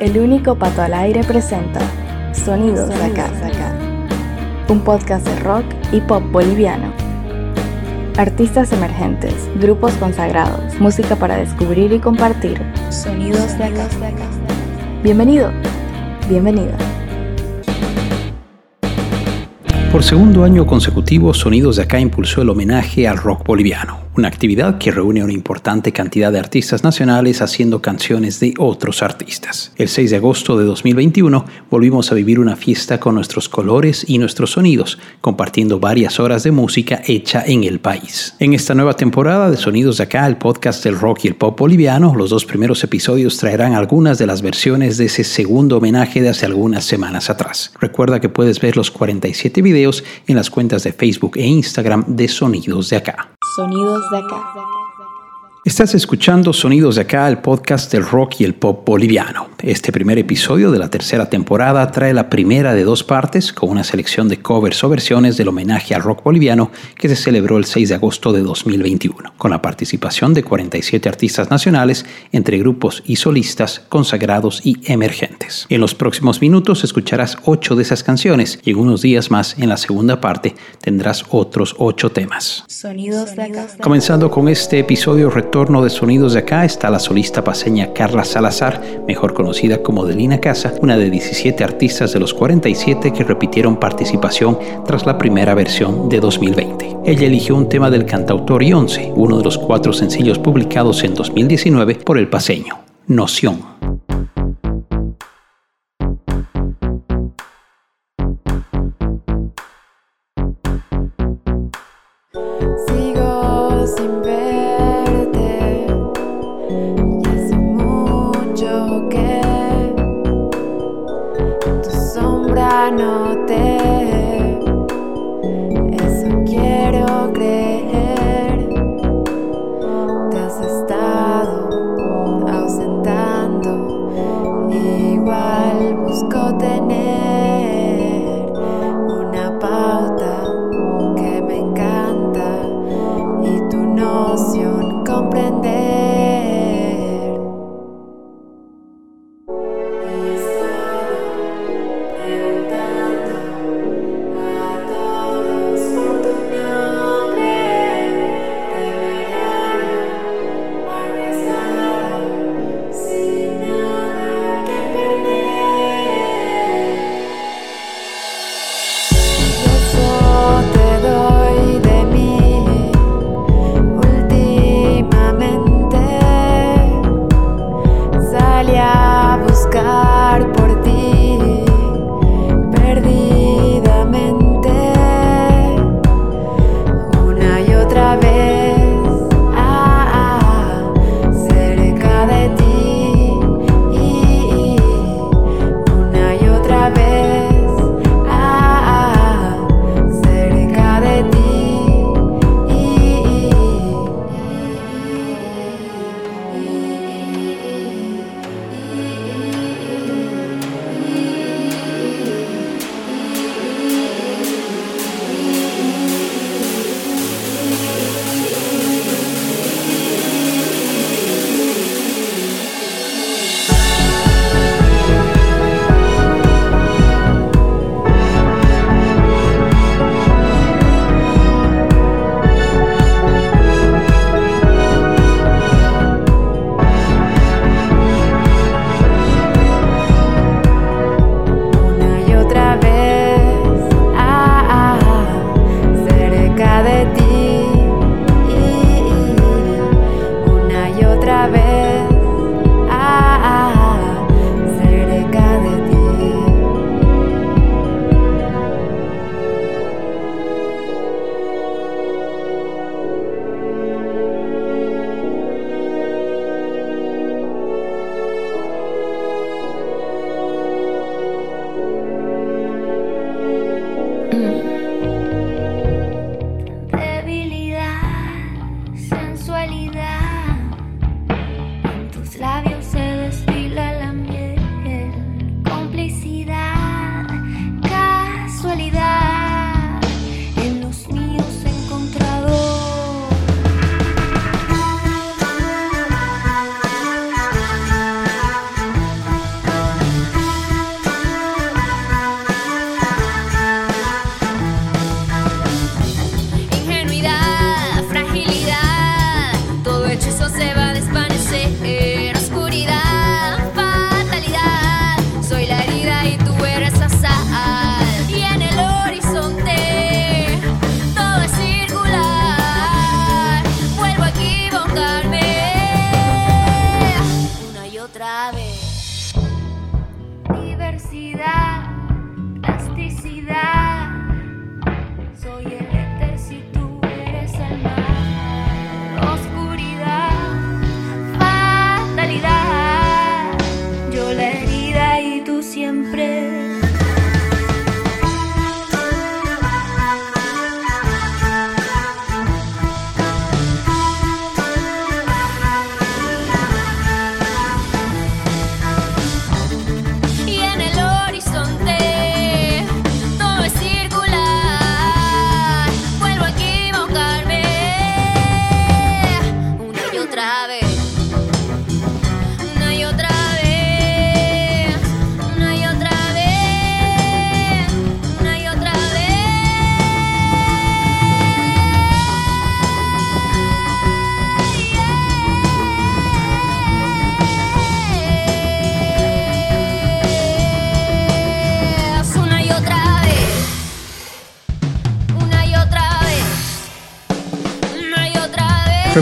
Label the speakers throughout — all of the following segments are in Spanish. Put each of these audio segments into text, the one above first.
Speaker 1: El único pato al aire presenta Sonidos, de acá, un podcast de rock y pop boliviano. Artistas emergentes, grupos consagrados, música para descubrir y compartir. Sonidos de acá. Bienvenido, bienvenida.
Speaker 2: Por segundo año consecutivo, Sonidos de Acá impulsó el homenaje al rock boliviano una actividad que reúne una importante cantidad de artistas nacionales haciendo canciones de otros artistas. El 6 de agosto de 2021 volvimos a vivir una fiesta con nuestros colores y nuestros sonidos, compartiendo varias horas de música hecha en el país. En esta nueva temporada de Sonidos de Acá, el podcast del rock y el pop boliviano, los dos primeros episodios traerán algunas de las versiones de ese segundo homenaje de hace algunas semanas atrás. Recuerda que puedes ver los 47 videos en las cuentas de Facebook e Instagram de Sonidos de Acá.
Speaker 1: Sonidos de acá.
Speaker 2: Estás escuchando Sonidos de acá, el podcast del rock y el pop boliviano. Este primer episodio de la tercera temporada trae la primera de dos partes con una selección de covers o versiones del homenaje al rock boliviano que se celebró el 6 de agosto de 2021, con la participación de 47 artistas nacionales entre grupos y solistas consagrados y emergentes. En los próximos minutos escucharás ocho de esas canciones y en unos días más en la segunda parte tendrás otros ocho temas.
Speaker 1: Sonidos de acá.
Speaker 2: Comenzando con este episodio retorno de sonidos de acá está la solista paseña Carla Salazar, mejor conocida como Delina Casa, una de 17 artistas de los 47 que repitieron participación tras la primera versión de 2020. Ella eligió un tema del cantautor Ionce, uno de los cuatro sencillos publicados en 2019 por El Paseño, Noción.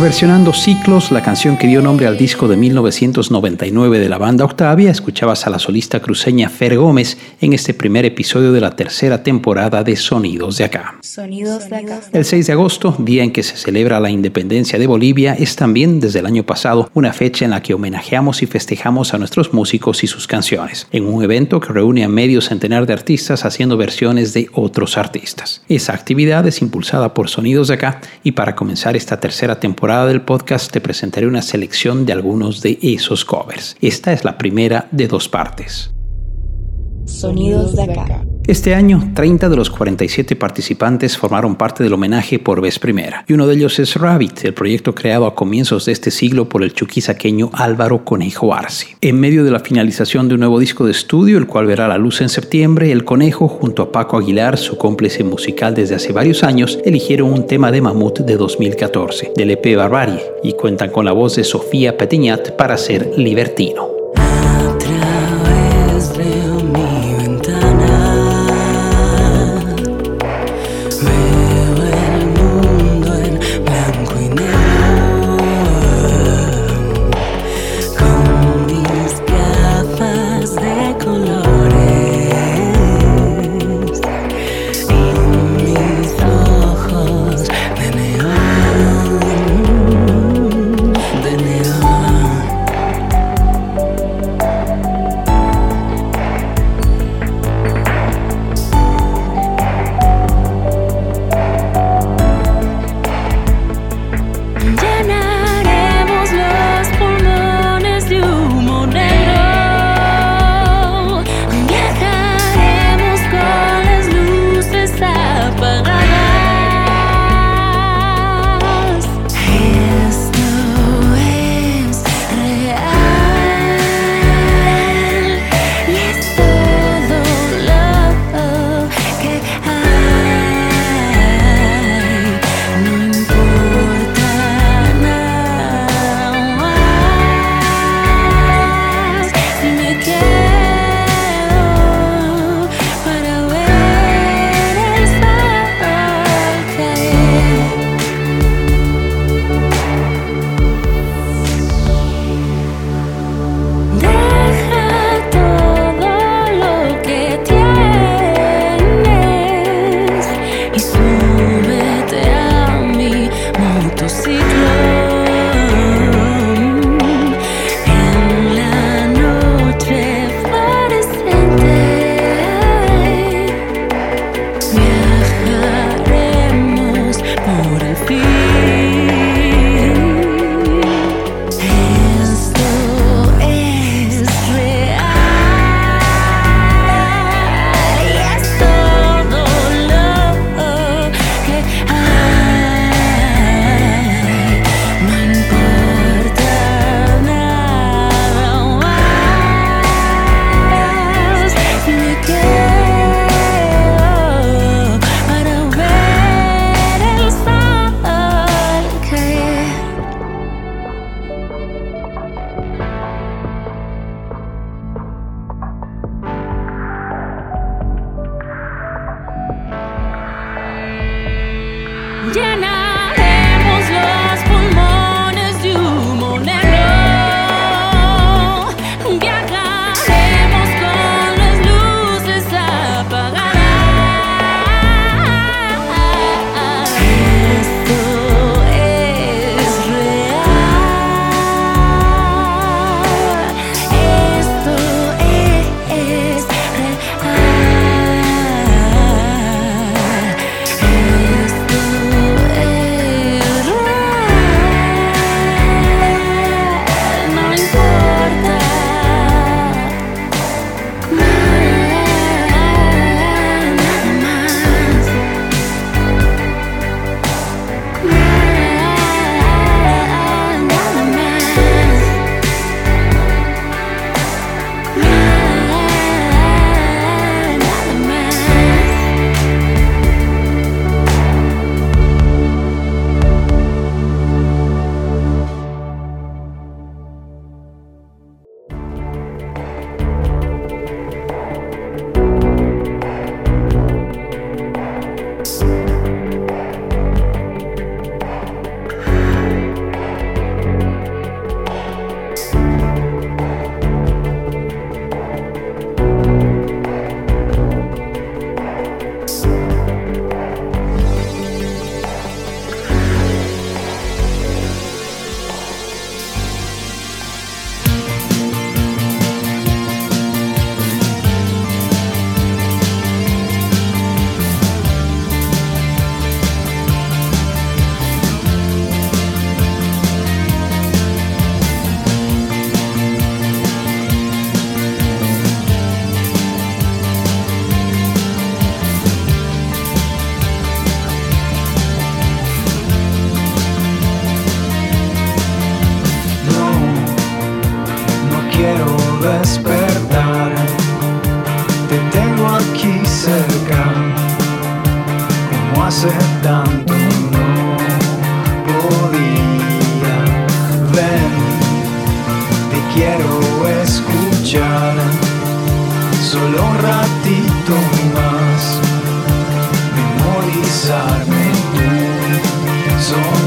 Speaker 2: Reversionando Ciclos, la canción que dio nombre al disco de 1999 de la banda Octavia, escuchabas a la solista cruceña Fer Gómez en este primer episodio de la tercera temporada de Sonidos de Acá.
Speaker 3: Sonidos de acá.
Speaker 2: El 6 de agosto, día en que se celebra la independencia de Bolivia, es también desde el año pasado una fecha en la que homenajeamos y festejamos a nuestros músicos y sus canciones, en un evento que reúne a medio centenar de artistas haciendo versiones de otros artistas. Esa actividad es impulsada por Sonidos de Acá y para comenzar esta tercera temporada del podcast te presentaré una selección de algunos de esos covers. Esta es la primera de dos partes.
Speaker 3: Sonidos de acá.
Speaker 2: Este año, 30 de los 47 participantes formaron parte del homenaje por vez primera, y uno de ellos es Rabbit, el proyecto creado a comienzos de este siglo por el chuquisaqueño Álvaro Conejo Arce. En medio de la finalización de un nuevo disco de estudio, el cual verá la luz en septiembre, el Conejo, junto a Paco Aguilar, su cómplice musical desde hace varios años, eligieron un tema de Mamut de 2014, del EP Barbarie, y cuentan con la voz de Sofía Petiñat para ser Libertino.
Speaker 4: Veo
Speaker 5: tu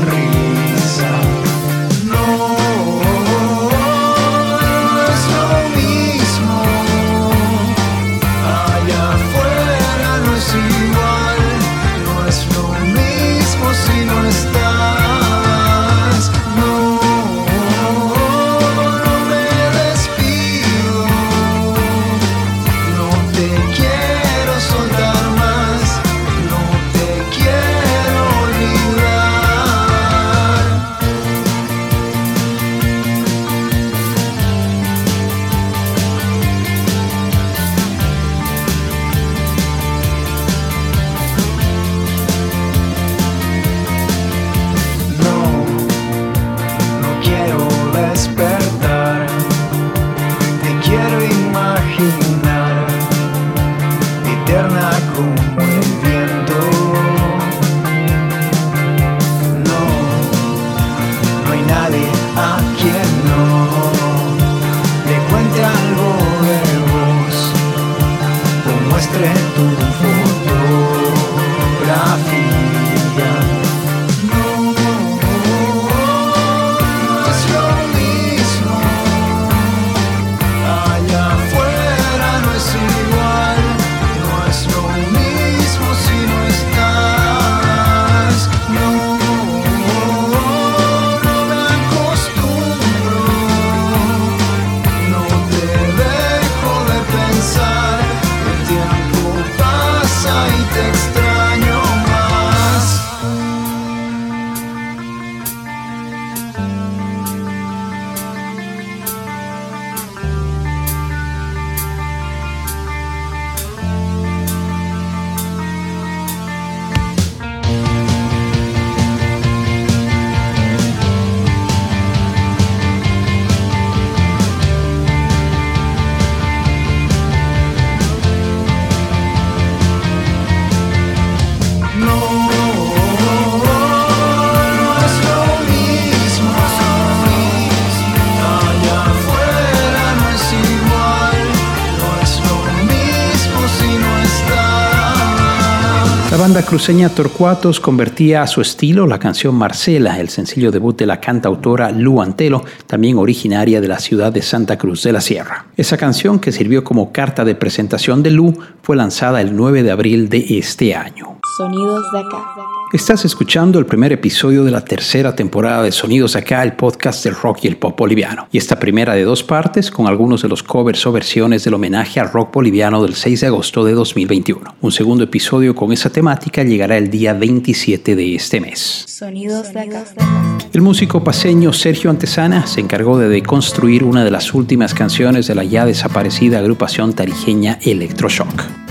Speaker 2: banda cruceña Torcuatos convertía a su estilo la canción Marcela, el sencillo debut de la cantautora Lu Antelo, también originaria de la ciudad de Santa Cruz de la Sierra. Esa canción, que sirvió como carta de presentación de Lu, fue lanzada el 9 de abril de este año.
Speaker 1: Sonidos de acá.
Speaker 2: Estás escuchando el primer episodio de la tercera temporada de Sonidos Acá, el podcast del rock y el pop boliviano. Y esta primera de dos partes con algunos de los covers o versiones del homenaje al rock boliviano del 6 de agosto de 2021. Un segundo episodio con esa temática llegará el día 27 de este mes.
Speaker 1: Sonidos de acá.
Speaker 2: El músico paseño Sergio Antesana se encargó de deconstruir una de las últimas canciones de la ya desaparecida agrupación tarijeña Electroshock.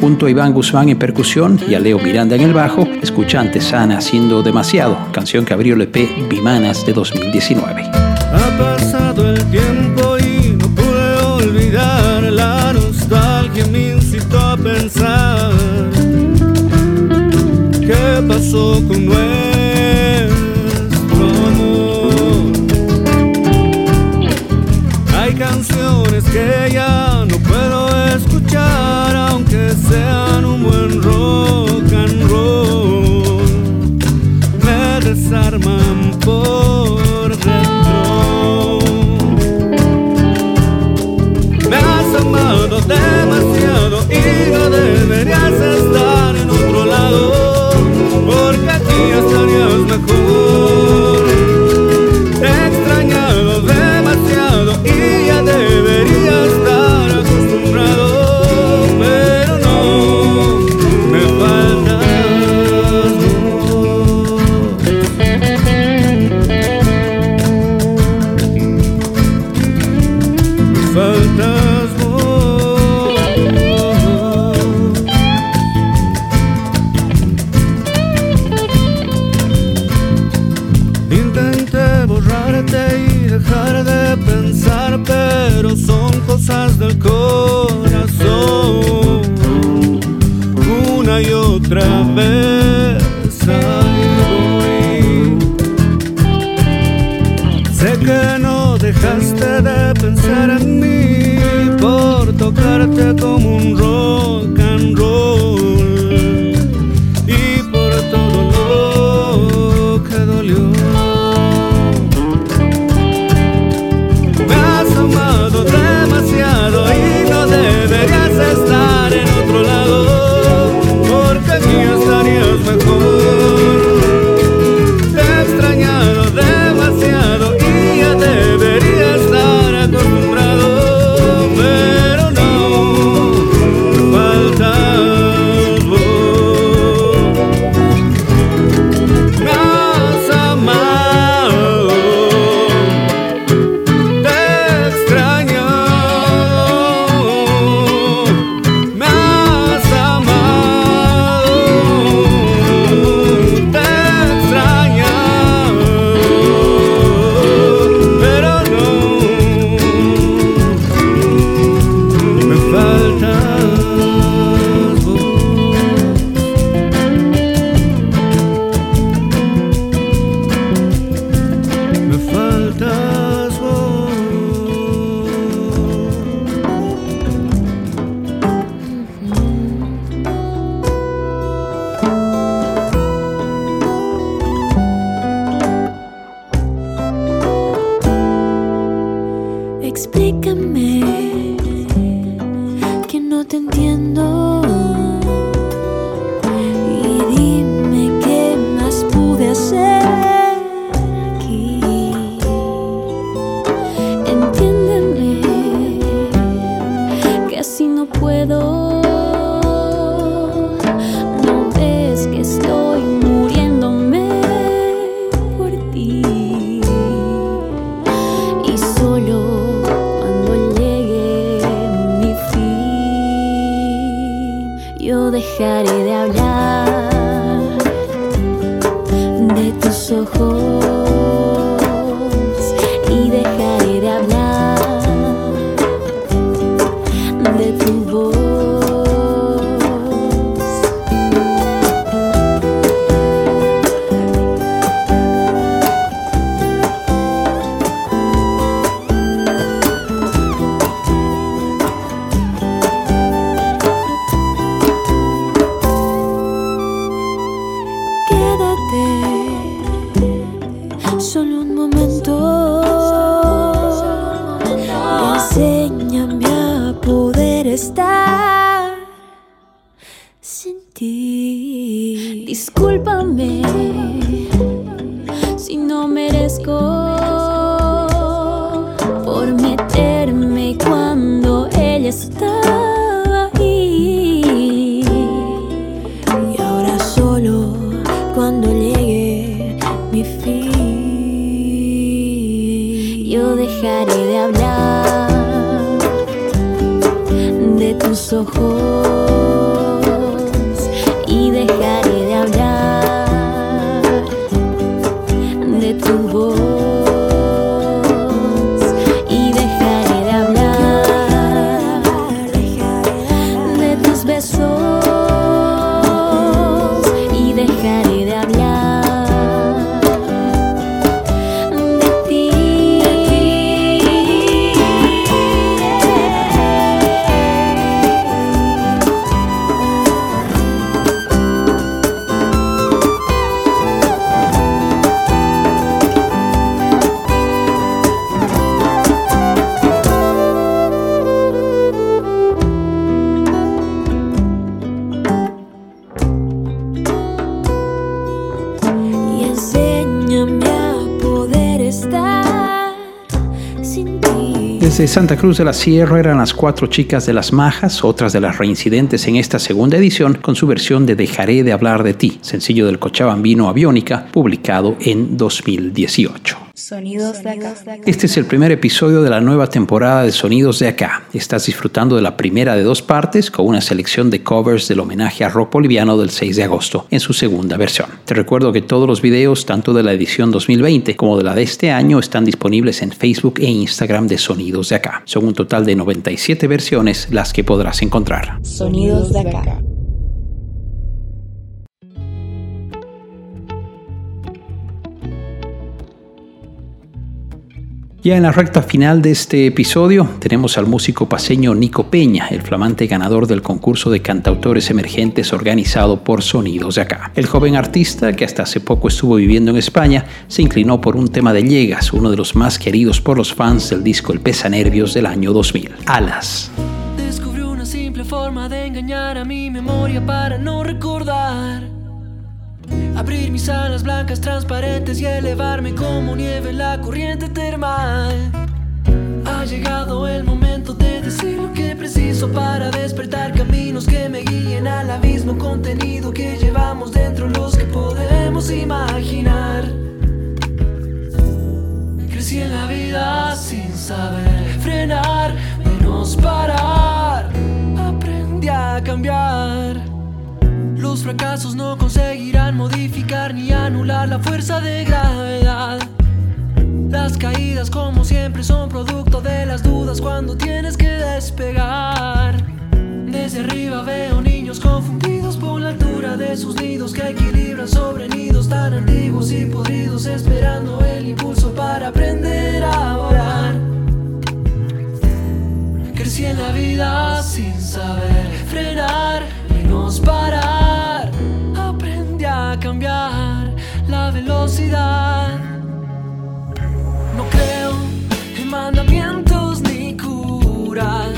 Speaker 2: Junto a Iván Guzmán en percusión y a Leo Miranda en el bajo, escucha a Antesana haciendo demasiado, canción que abrió el EP Bimanas de 2019.
Speaker 6: Ha pasado el tiempo y no pude olvidar la nostalgia me incitó a pensar qué pasó con nuestro que no dejaste de pensar en mí por tocarte como un rock
Speaker 4: Si no merezco por meterme cuando ella estaba ahí. Y ahora solo cuando llegue mi fin, yo dejaré de hablar de tus ojos de
Speaker 2: Desde Santa Cruz de la Sierra eran las cuatro chicas de las majas, otras de las reincidentes en esta segunda edición, con su versión de Dejaré de hablar de ti, sencillo del Cochabambino Aviónica, publicado en 2018.
Speaker 1: Sonidos de acá.
Speaker 2: Este es el primer episodio de la nueva temporada de Sonidos de Acá. Estás disfrutando de la primera de dos partes con una selección de covers del homenaje a rock boliviano del 6 de agosto en su segunda versión. Te recuerdo que todos los videos, tanto de la edición 2020 como de la de este año, están disponibles en Facebook e Instagram de Sonidos de Acá. Son un total de 97 versiones las que podrás encontrar.
Speaker 1: Sonidos de acá.
Speaker 2: Ya en la recta final de este episodio tenemos al músico paseño Nico Peña, el flamante ganador del concurso de cantautores emergentes organizado por Sonidos de Acá. El joven artista, que hasta hace poco estuvo viviendo en España, se inclinó por un tema de Llegas, uno de los más queridos por los fans del disco El Pesa Nervios del año 2000, Alas.
Speaker 7: Descubrí una simple forma de engañar a mi memoria para no recordar. Abrir mis alas blancas transparentes y elevarme como nieve en la corriente termal. Ha llegado el momento de decir lo que preciso para despertar caminos que me guíen al abismo contenido que llevamos dentro los que podemos imaginar. Crecí en la vida sin saber frenar, menos parar. Aprendí a cambiar. Fracasos no conseguirán modificar ni anular la fuerza de gravedad. Las caídas como siempre son producto de las dudas cuando tienes que despegar. Desde arriba veo niños confundidos por la altura de sus nidos que equilibran sobre nidos tan antiguos y podridos esperando el impulso para aprender a volar. Crecí en la vida sin saber frenar, menos parar. Cambiar la velocidad. No creo en mandamientos ni curas.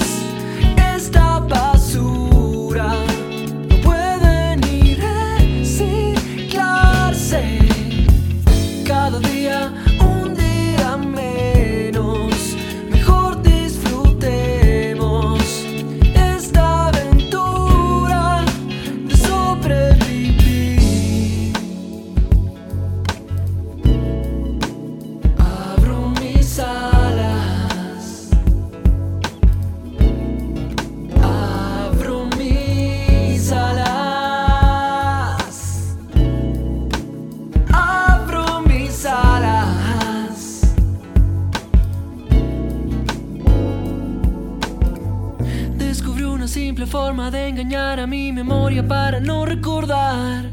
Speaker 7: No recordar.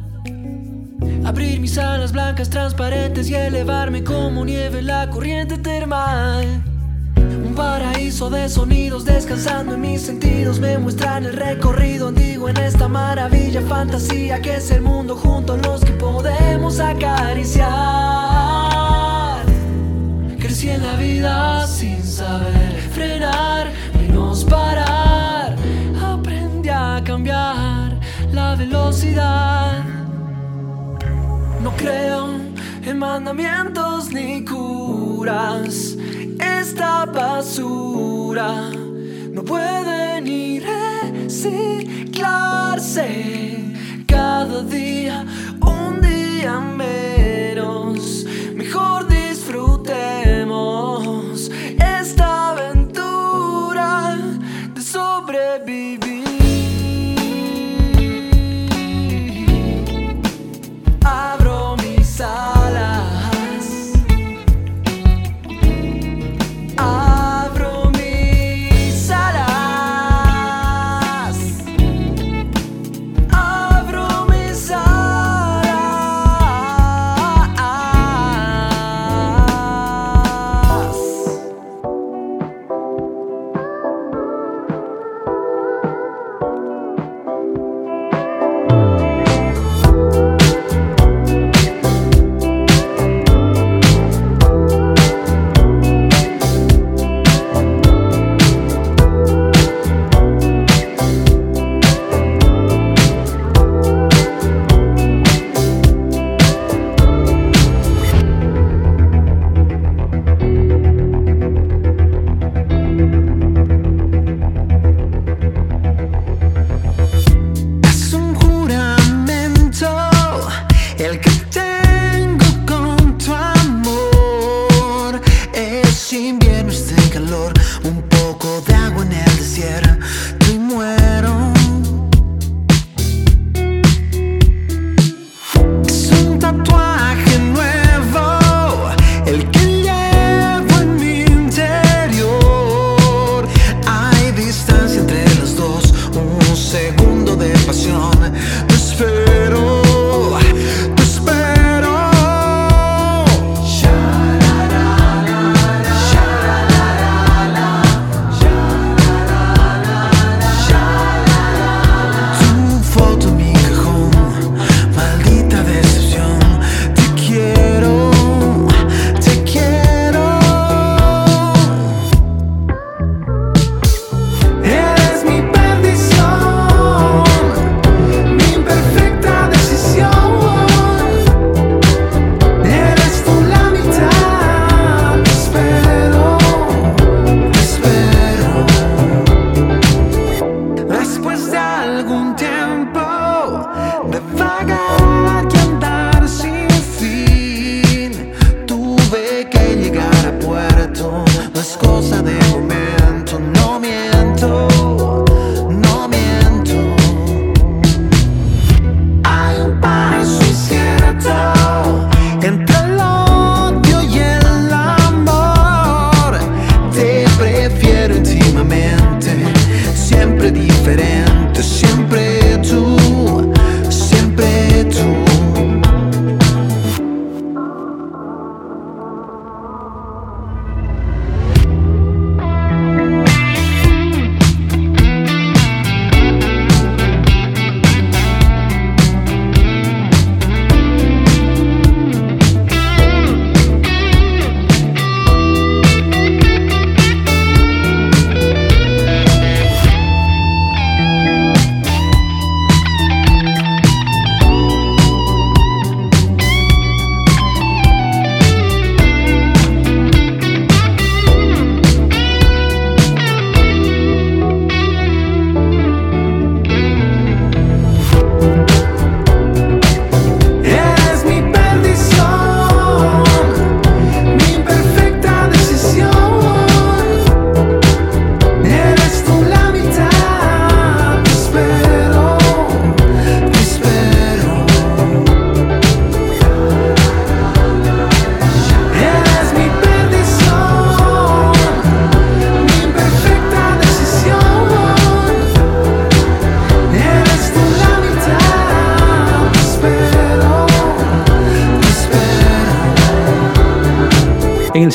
Speaker 7: Abrir mis alas blancas transparentes y elevarme como nieve en la corriente termal. Un paraíso de sonidos descansando en mis sentidos me muestran el recorrido antiguo en esta maravilla fantasía que es el mundo junto a los que podemos acariciar. Crecí en la vida sin saber frenar, menos parar. Aprendí a cambiar la velocidad. No creo en mandamientos ni curas. Esta basura no puede ni reciclarse. Cada día, un día menos. Mejor disfrutemos esta aventura de sobrevivir.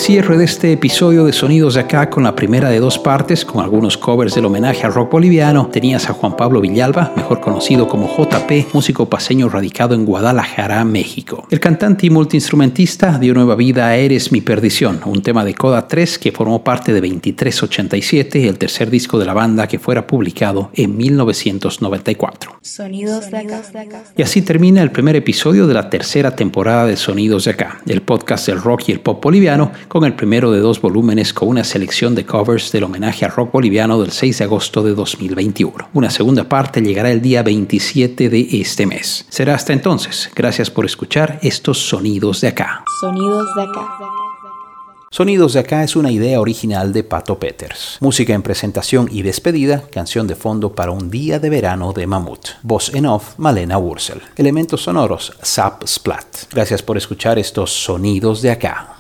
Speaker 2: Cierre de este episodio de Sonidos de Acá, con la primera de dos partes, con algunos covers del homenaje al rock boliviano, tenías a Juan Pablo Villalba, mejor conocido como JP, músico paseño radicado en Guadalajara, México. El cantante y multiinstrumentista dio nueva vida a Eres mi perdición, un tema de Coda 3 que formó parte de 2387, el tercer disco de la banda que fuera publicado en 1994.
Speaker 1: Sonidos de acá.
Speaker 2: Y así termina el primer episodio de la tercera temporada de Sonidos de Acá, el podcast del rock y el pop boliviano, con el primero de dos volúmenes con una selección de covers del homenaje al rock boliviano del 6 de agosto de 2021. Una segunda parte llegará el día 27 de este mes. Será hasta entonces. Gracias por escuchar estos Sonidos de Acá.
Speaker 1: Sonidos de acá.
Speaker 2: Sonidos de acá es una idea original de Pato Peters. Música en presentación y despedida, canción de fondo para un día de verano de Mamut. Voz en off, Malena Wursel. Elementos sonoros, Zap Splat. Gracias por escuchar estos Sonidos de acá.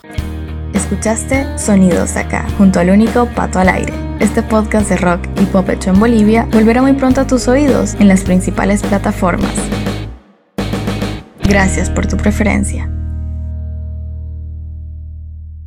Speaker 1: Escuchaste Sonidos acá, junto al único Pato al Aire. Este podcast de rock y pop hecho en Bolivia volverá muy pronto a tus oídos en las principales plataformas. Gracias por tu preferencia.